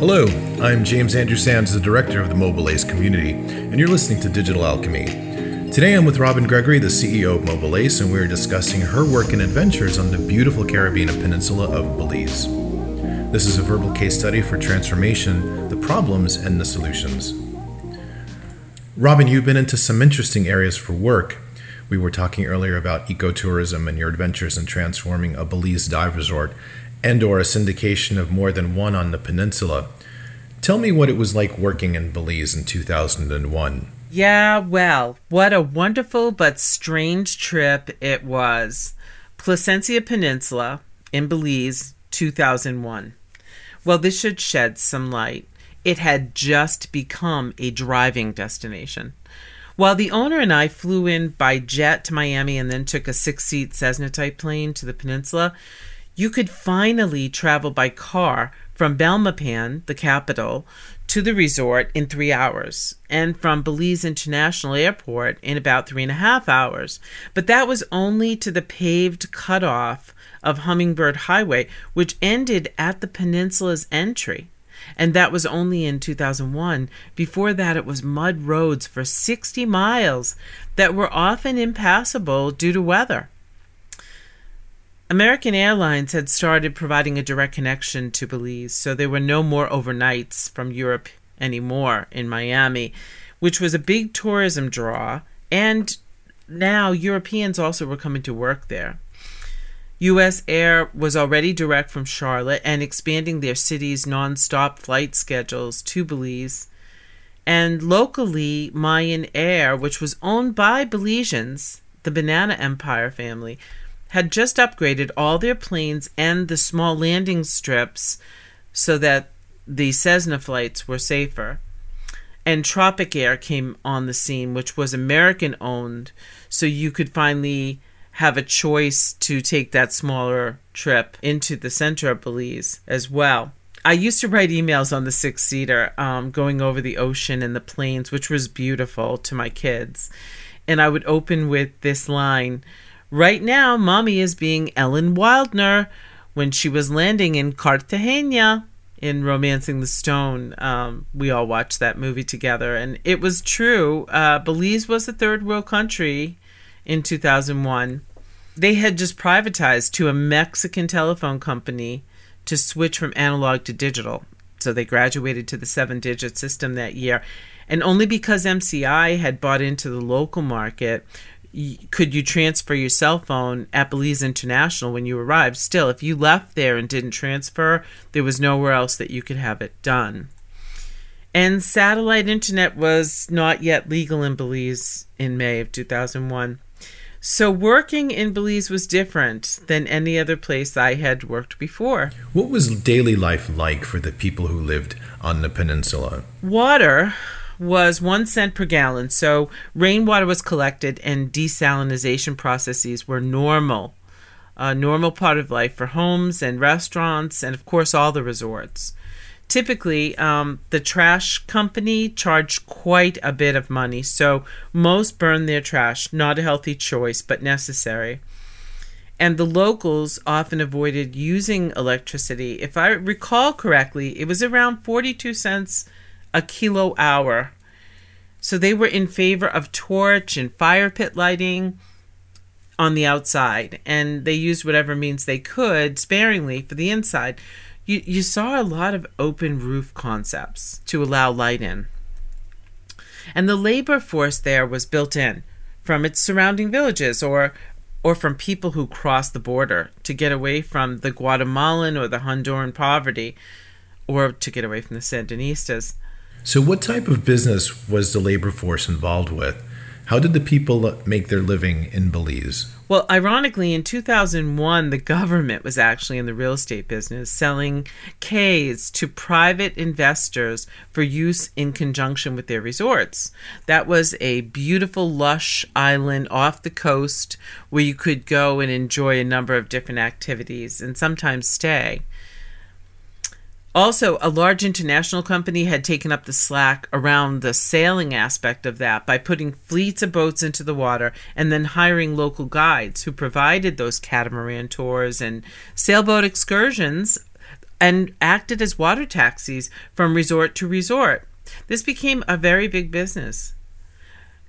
Hello, I'm James Andrew Sands, the director of the mobileLACE community, and you're listening to Digital Alchemy. Today I'm with Robin Gregory, the CEO of mobileLACE, and we're discussing her work and adventures on the beautiful Caribbean peninsula of Belize. This is a verbal case study for transformation, the problems, and the solutions. Robin, you've been into some interesting areas for work. We were talking earlier about ecotourism and your adventures in transforming a Belize dive resort and or a syndication of more than one on the peninsula. Tell me what it was like working in Belize in 2001. Yeah, well, what a wonderful but strange trip it was. Placencia Peninsula in Belize, 2001. Well, this should shed some light. It had just become a driving destination. While the owner and I flew in by jet to Miami and then took a six seat Cessna type plane to the peninsula, you could finally travel by car from Belmopan, the capital, to the resort in three hours, and from Belize International Airport in about three and a half hours. But that was only to the paved cutoff of Hummingbird Highway, which ended at the peninsula's entry. And that was only in 2001. Before that, it was mud roads for 60 miles that were often impassable due to weather. American Airlines had started providing a direct connection to Belize, so there were no more overnights from Europe anymore in Miami, which was a big tourism draw, and now Europeans also were coming to work there. US Air was already direct from Charlotte and expanding their city's non-stop flight schedules to Belize. And locally, Mayan Air, which was owned by Belizeans, the Banana Empire family, had just upgraded all their planes and the small landing strips so that the Cessna flights were safer. And Tropic Air came on the scene, which was American owned, so you could finally have a choice to take that smaller trip into the center of Belize as well. I used to write emails on the six seater, um, going over the ocean and the plains, which was beautiful to my kids. And I would open with this line Right now, mommy is being Ellen Wildner when she was landing in Cartagena in Romancing the Stone. Um, we all watched that movie together, and it was true. Uh, Belize was a third world country in 2001. They had just privatized to a Mexican telephone company to switch from analog to digital. So they graduated to the seven digit system that year. And only because MCI had bought into the local market could you transfer your cell phone at Belize International when you arrived? Still, if you left there and didn't transfer, there was nowhere else that you could have it done. And satellite internet was not yet legal in Belize in May of 2001. So working in Belize was different than any other place I had worked before. What was daily life like for the people who lived on the peninsula? Water was one cent per gallon. So rainwater was collected and desalination processes were normal, a normal part of life for homes and restaurants, and of course, all the resorts. Typically, um, the trash company charged quite a bit of money, so most burned their trash. Not a healthy choice, but necessary. And the locals often avoided using electricity. If I recall correctly, it was around 42 cents a kilo hour. So they were in favor of torch and fire pit lighting on the outside, and they used whatever means they could sparingly for the inside. You, you saw a lot of open roof concepts to allow light in. And the labor force there was built in from its surrounding villages or or from people who crossed the border to get away from the Guatemalan or the Honduran poverty or to get away from the Sandinistas. So, what type of business was the labor force involved with? How did the people make their living in Belize? Well, ironically, in 2001, the government was actually in the real estate business, selling cays to private investors for use in conjunction with their resorts. That was a beautiful, lush island off the coast where you could go and enjoy a number of different activities and sometimes stay. Also, a large international company had taken up the slack around the sailing aspect of that by putting fleets of boats into the water and then hiring local guides who provided those catamaran tours and sailboat excursions and acted as water taxis from resort to resort. This became a very big business.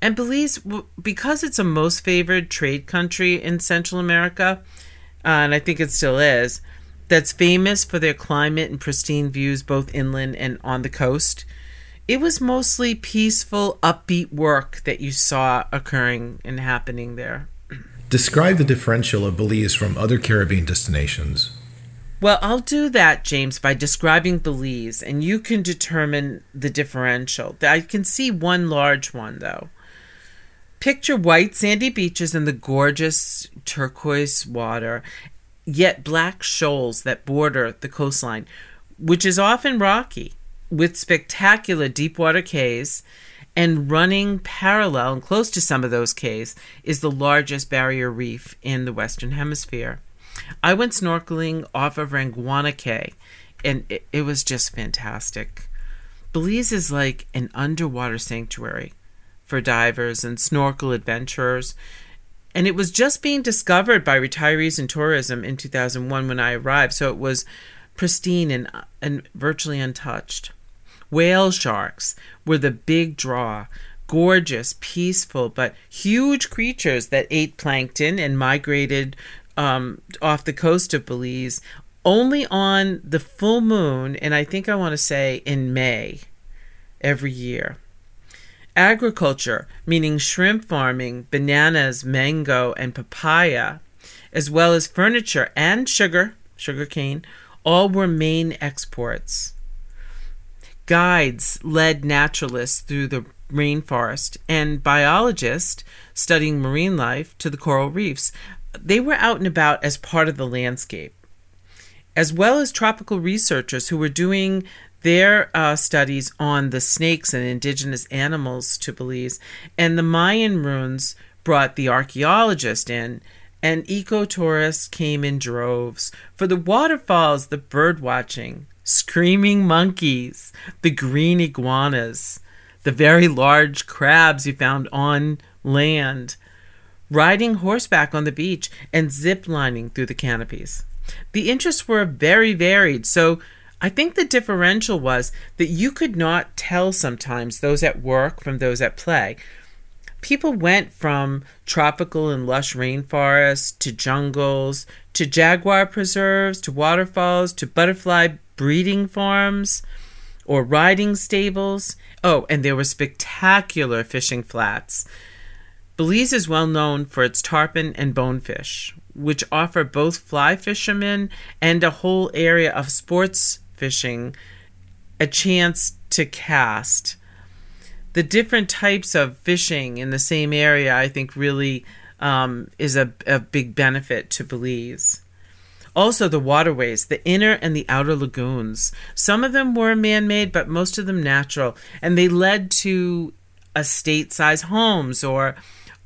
And Belize, because it's a most favored trade country in Central America, uh, and I think it still is, that's famous for their climate and pristine views both inland and on the coast. It was mostly peaceful, upbeat work that you saw occurring and happening there. Describe the differential of Belize from other Caribbean destinations. Well, I'll do that, James, by describing Belize, and you can determine the differential. I can see one large one, though. Picture white sandy beaches and the gorgeous turquoise water, yet black shoals that border the coastline, which is often rocky, with spectacular deepwater cays. And running parallel and close to some of those cays is the largest barrier reef in the Western Hemisphere. I went snorkeling off of Ranguana Cay, and it, it was just fantastic. Belize is like an underwater sanctuary for divers and snorkel adventurers. And it was just being discovered by retirees in tourism in 2001 when I arrived, so it was pristine and, and virtually untouched. Whale sharks were the big draw. Gorgeous, peaceful, but huge creatures that ate plankton and migrated um, off the coast of Belize only on the full moon, and I think I want to say in May every year. Agriculture, meaning shrimp farming, bananas, mango, and papaya, as well as furniture and sugar, sugarcane, all were main exports. Guides led naturalists through the rainforest and biologists studying marine life to the coral reefs. They were out and about as part of the landscape, as well as tropical researchers who were doing their uh, studies on the snakes and indigenous animals to Belize, and the Mayan ruins brought the archaeologist in, and ecotourists came in droves for the waterfalls, the bird watching, screaming monkeys, the green iguanas, the very large crabs you found on land, riding horseback on the beach, and zip lining through the canopies. The interests were very varied, so I think the differential was that you could not tell sometimes those at work from those at play. People went from tropical and lush rainforests to jungles to jaguar preserves to waterfalls to butterfly breeding farms or riding stables. Oh, and there were spectacular fishing flats. Belize is well known for its tarpon and bonefish, which offer both fly fishermen and a whole area of sports fishing a chance to cast. The different types of fishing in the same area, I think, really um, is a, a big benefit to Belize. Also, the waterways, the inner and the outer lagoons. Some of them were man made, but most of them natural. And they led to estate size homes or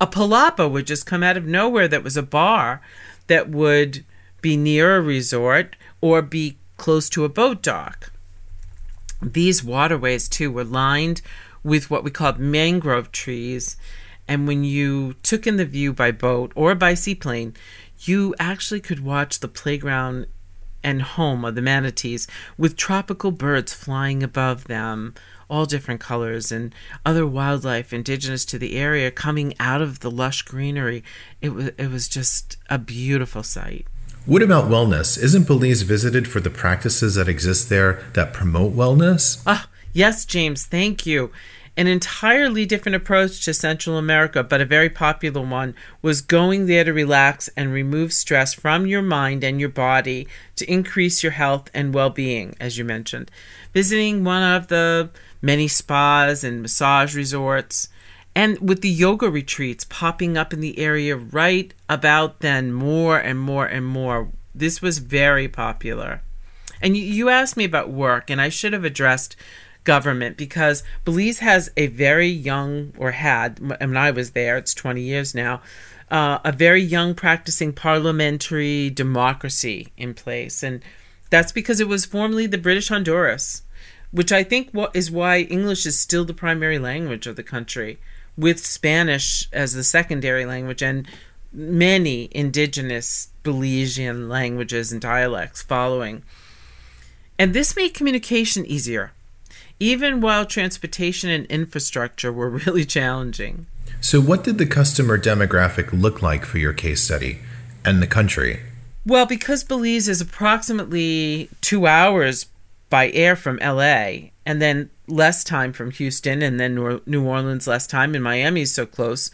a palapa would just come out of nowhere that was a bar that would be near a resort or be close to a boat dock. These waterways, too, were lined with what we called mangrove trees. And when you took in the view by boat or by seaplane, you actually could watch the playground and home of the manatees with tropical birds flying above them, all different colors, and other wildlife indigenous to the area coming out of the lush greenery. It was, it was just a beautiful sight. What about wellness? Isn't Belize visited for the practices that exist there that promote wellness? Ah, yes, James, thank you. An entirely different approach to Central America, but a very popular one, was going there to relax and remove stress from your mind and your body to increase your health and well being, as you mentioned. Visiting one of the many spas and massage resorts, and with the yoga retreats popping up in the area right about then, more and more and more, this was very popular. And you asked me about work, and I should have addressed government because Belize has a very young, or had, when I was there, it's 20 years now, uh, a very young practicing parliamentary democracy in place. And that's because it was formerly the British Honduras, which I think is why English is still the primary language of the country with Spanish as the secondary language and many indigenous Belizean languages and dialects following. And this made communication easier, even while transportation and infrastructure were really challenging. So, what did the customer demographic look like for your case study and the country? Well, because Belize is approximately two hours by air from LA, and then less time from Houston, and then New Orleans less time, and Miami is so close,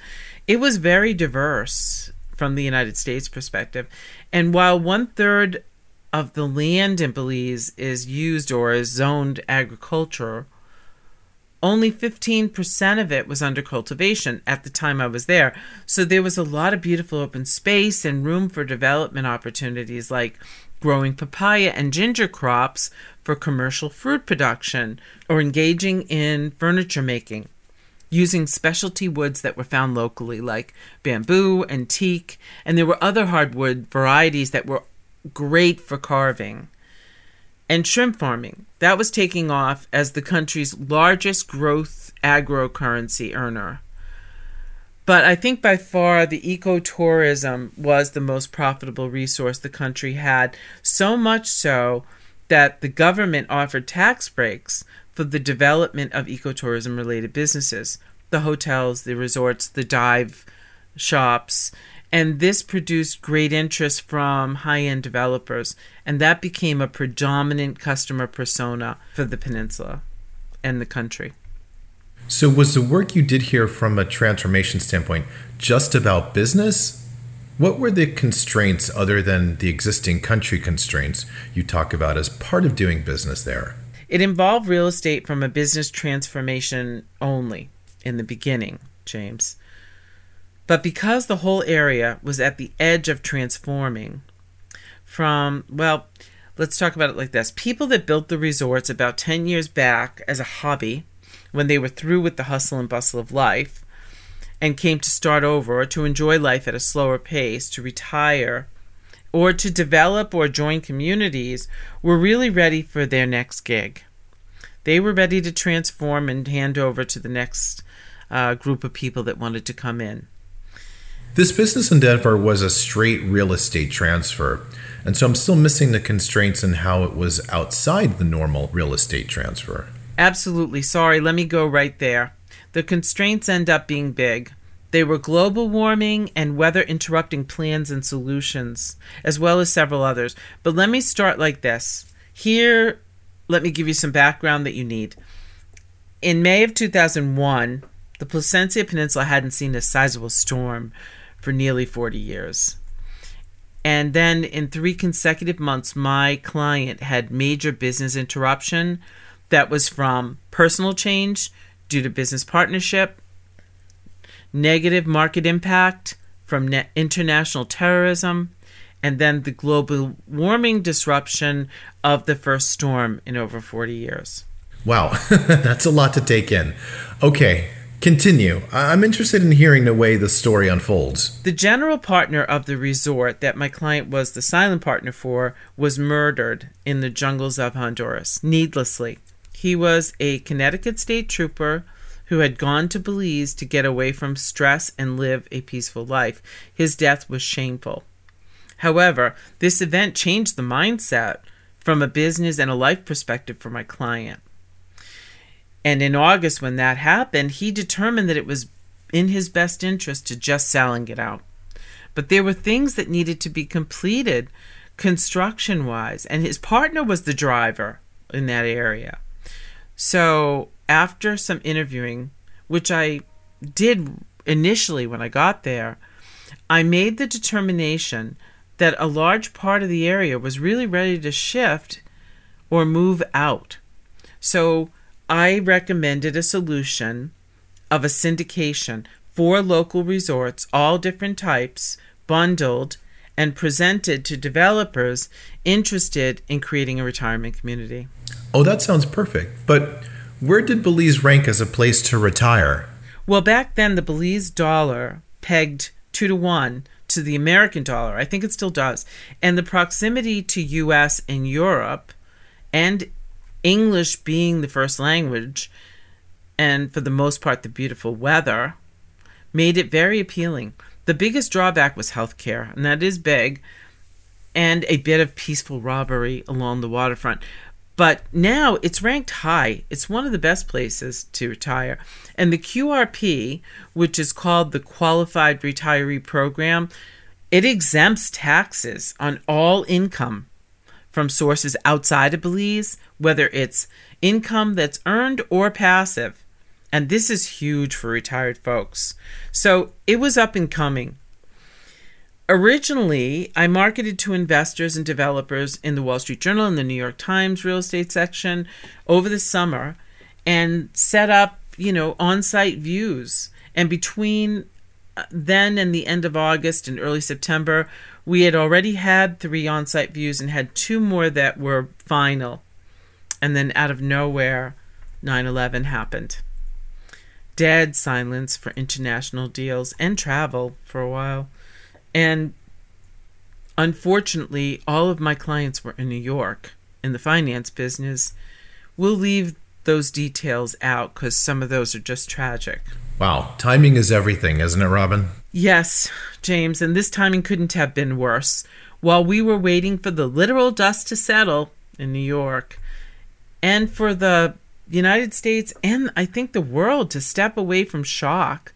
it was very diverse from the United States perspective. And while one third of the land in Belize is used or is zoned agriculture, only 15% of it was under cultivation at the time I was there. So there was a lot of beautiful open space and room for development opportunities like growing papaya and ginger crops for commercial fruit production or engaging in furniture making using specialty woods that were found locally like bamboo and teak and there were other hardwood varieties that were great for carving. And shrimp farming. That was taking off as the country's largest growth agrocurrency earner. But I think by far the ecotourism was the most profitable resource the country had, so much so that the government offered tax breaks for the development of ecotourism related businesses the hotels, the resorts, the dive shops, and this produced great interest from high end developers, and that became a predominant customer persona for the peninsula and the country. So, was the work you did here from a transformation standpoint just about business? What were the constraints other than the existing country constraints you talk about as part of doing business there? It involved real estate from a business transformation only in the beginning, James. But because the whole area was at the edge of transforming from, well, let's talk about it like this people that built the resorts about 10 years back as a hobby, when they were through with the hustle and bustle of life, and came to start over or to enjoy life at a slower pace, to retire, or to develop or join communities, were really ready for their next gig. They were ready to transform and hand over to the next uh, group of people that wanted to come in. This business in Denver was a straight real estate transfer, and so I'm still missing the constraints in how it was outside the normal real estate transfer. Absolutely. Sorry, let me go right there. The constraints end up being big. They were global warming and weather interrupting plans and solutions, as well as several others. But let me start like this. Here, let me give you some background that you need. In May of 2001, the Placencia Peninsula hadn't seen a sizable storm for nearly 40 years. And then in three consecutive months, my client had major business interruption that was from personal change due to business partnership, negative market impact from international terrorism, and then the global warming disruption of the first storm in over 40 years. Wow, that's a lot to take in. Okay, Continue. I'm interested in hearing the way the story unfolds. The general partner of the resort that my client was the silent partner for was murdered in the jungles of Honduras, needlessly. He was a Connecticut state trooper who had gone to Belize to get away from stress and live a peaceful life. His death was shameful. However, this event changed the mindset from a business and a life perspective for my client. And in August, when that happened, he determined that it was in his best interest to just sell and get out. But there were things that needed to be completed construction wise, and his partner was the driver in that area. So, after some interviewing, which I did initially when I got there, I made the determination that a large part of the area was really ready to shift or move out. So, I recommended a solution of a syndication for local resorts, all different types, bundled and presented to developers interested in creating a retirement community. Oh, that sounds perfect. But where did Belize rank as a place to retire? Well, back then, the Belize dollar pegged two to one to the American dollar. I think it still does. And the proximity to US and Europe and English being the first language, and for the most part, the beautiful weather, made it very appealing. The biggest drawback was healthcare, and that is big, and a bit of peaceful robbery along the waterfront. But now it's ranked high. It's one of the best places to retire. And the QRP, which is called the Qualified Retiree Program, it exempts taxes on all income from sources outside of Belize, whether it's income that's earned or passive. And this is huge for retired folks. So it was up and coming. Originally, I marketed to investors and developers in the Wall Street Journal and the New York Times real estate section over the summer and set up, you know, on site views. And between uh, then and the end of August and early September, we had already had three on site views and had two more that were final. And then out of nowhere, 9 11 happened. Dead silence for international deals and travel for a while. And unfortunately, all of my clients were in New York in the finance business. We'll leave those details out because some of those are just tragic. Wow, timing is everything, isn't it, Robin? Yes, James, and this timing couldn't have been worse. While we were waiting for the literal dust to settle in New York and for the United States and I think the world to step away from shock,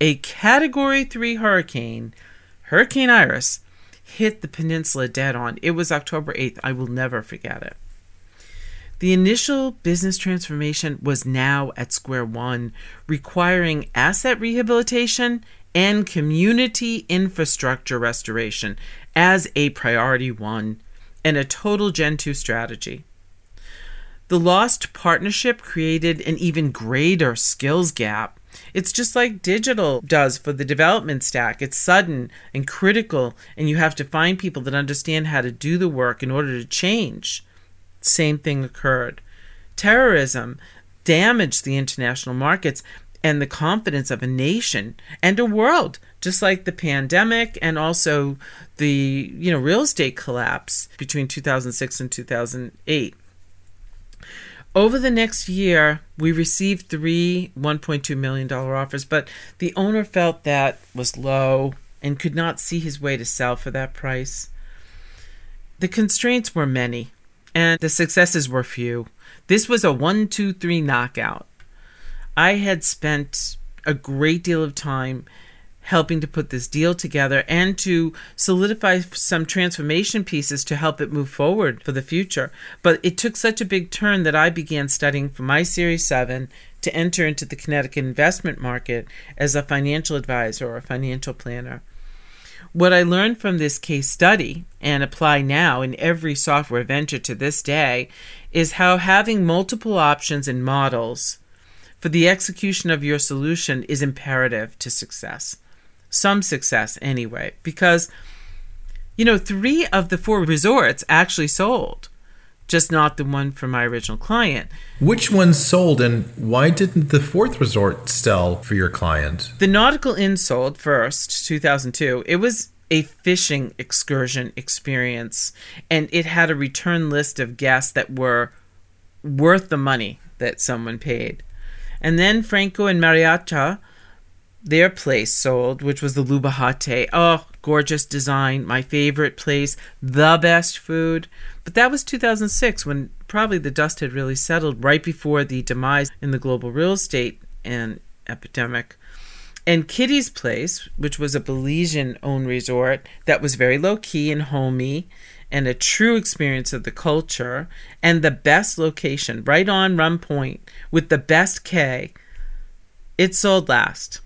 a Category 3 hurricane Hurricane Iris hit the peninsula dead on. It was October 8th. I will never forget it. The initial business transformation was now at square one, requiring asset rehabilitation and community infrastructure restoration as a priority one and a total Gen 2 strategy. The lost partnership created an even greater skills gap it's just like digital does for the development stack. It's sudden and critical, and you have to find people that understand how to do the work in order to change. Same thing occurred. Terrorism damaged the international markets and the confidence of a nation and a world just like the pandemic and also the you know real estate collapse between 2006 and 2008 over the next year, we received three $1.2 million offers, but the owner felt that was low and could not see his way to sell for that price. The constraints were many, and the successes were few. This was a one, two, three knockout. I had spent a great deal of time helping to put this deal together and to solidify some transformation pieces to help it move forward for the future. But it took such a big turn that I began studying for my Series 7 to enter into the Connecticut investment market as a financial advisor or a financial planner. What I learned from this case study and apply now in every software venture to this day is how having multiple options and models for the execution of your solution is imperative to success some success anyway, because, you know, three of the four resorts actually sold, just not the one for my original client. Which one sold and why didn't the fourth resort sell for your client? The Nautical Inn sold first, 2002. It was a fishing excursion experience, and it had a return list of guests that were worth the money that someone paid. And then Franco and Mariacha their place sold, which was the Luba Hati. Oh, gorgeous design, my favorite place, the best food. But that was 2006 when probably the dust had really settled right before the demise in the global real estate and epidemic. And Kitty's Place, which was a Belizean owned resort that was very low key and homey and a true experience of the culture and the best location, right on Rum Point with the best cay, it sold last.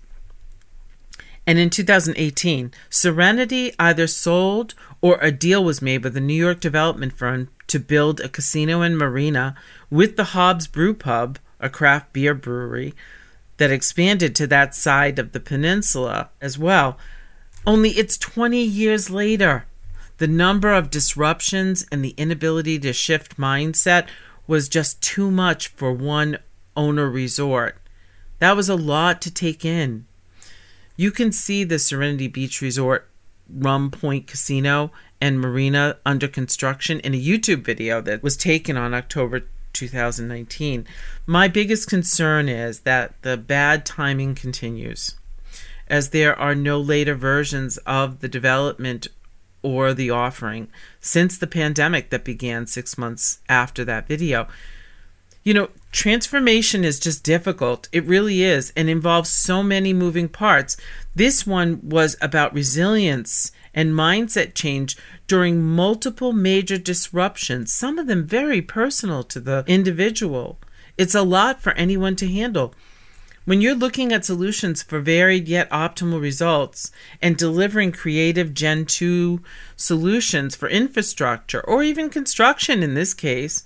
And in 2018, Serenity either sold or a deal was made with a New York development firm to build a casino and marina with the Hobbs Brew Pub, a craft beer brewery that expanded to that side of the peninsula as well. Only it's 20 years later. The number of disruptions and the inability to shift mindset was just too much for one owner resort. That was a lot to take in. You can see the Serenity Beach Resort Rum Point Casino and Marina under construction in a YouTube video that was taken on October 2019. My biggest concern is that the bad timing continues, as there are no later versions of the development or the offering since the pandemic that began six months after that video. You know, transformation is just difficult. It really is, and involves so many moving parts. This one was about resilience and mindset change during multiple major disruptions, some of them very personal to the individual. It's a lot for anyone to handle. When you're looking at solutions for varied yet optimal results and delivering creative Gen 2 solutions for infrastructure or even construction in this case,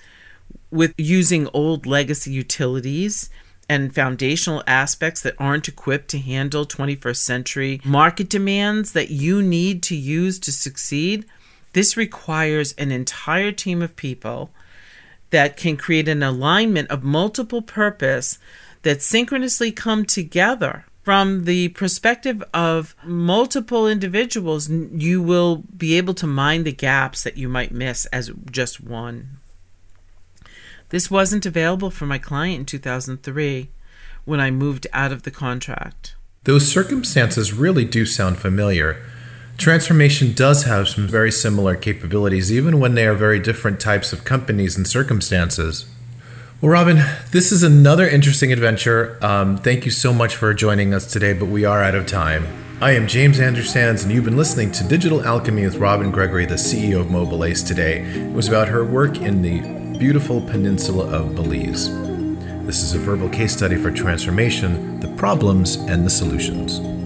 with using old legacy utilities and foundational aspects that aren't equipped to handle 21st century market demands that you need to use to succeed, this requires an entire team of people that can create an alignment of multiple purpose that synchronously come together. From the perspective of multiple individuals, you will be able to mind the gaps that you might miss as just one. This wasn't available for my client in 2003 when I moved out of the contract. Those circumstances really do sound familiar. Transformation does have some very similar capabilities, even when they are very different types of companies and circumstances. Well, Robin, this is another interesting adventure. Um, thank you so much for joining us today, but we are out of time. I am James Andrew Sands, and you've been listening to Digital Alchemy with Robin Gregory, the CEO of mobileLACE today. It was about her work in the beautiful peninsula of Belize. This is a verbal case study for transformation, the problems and the solutions.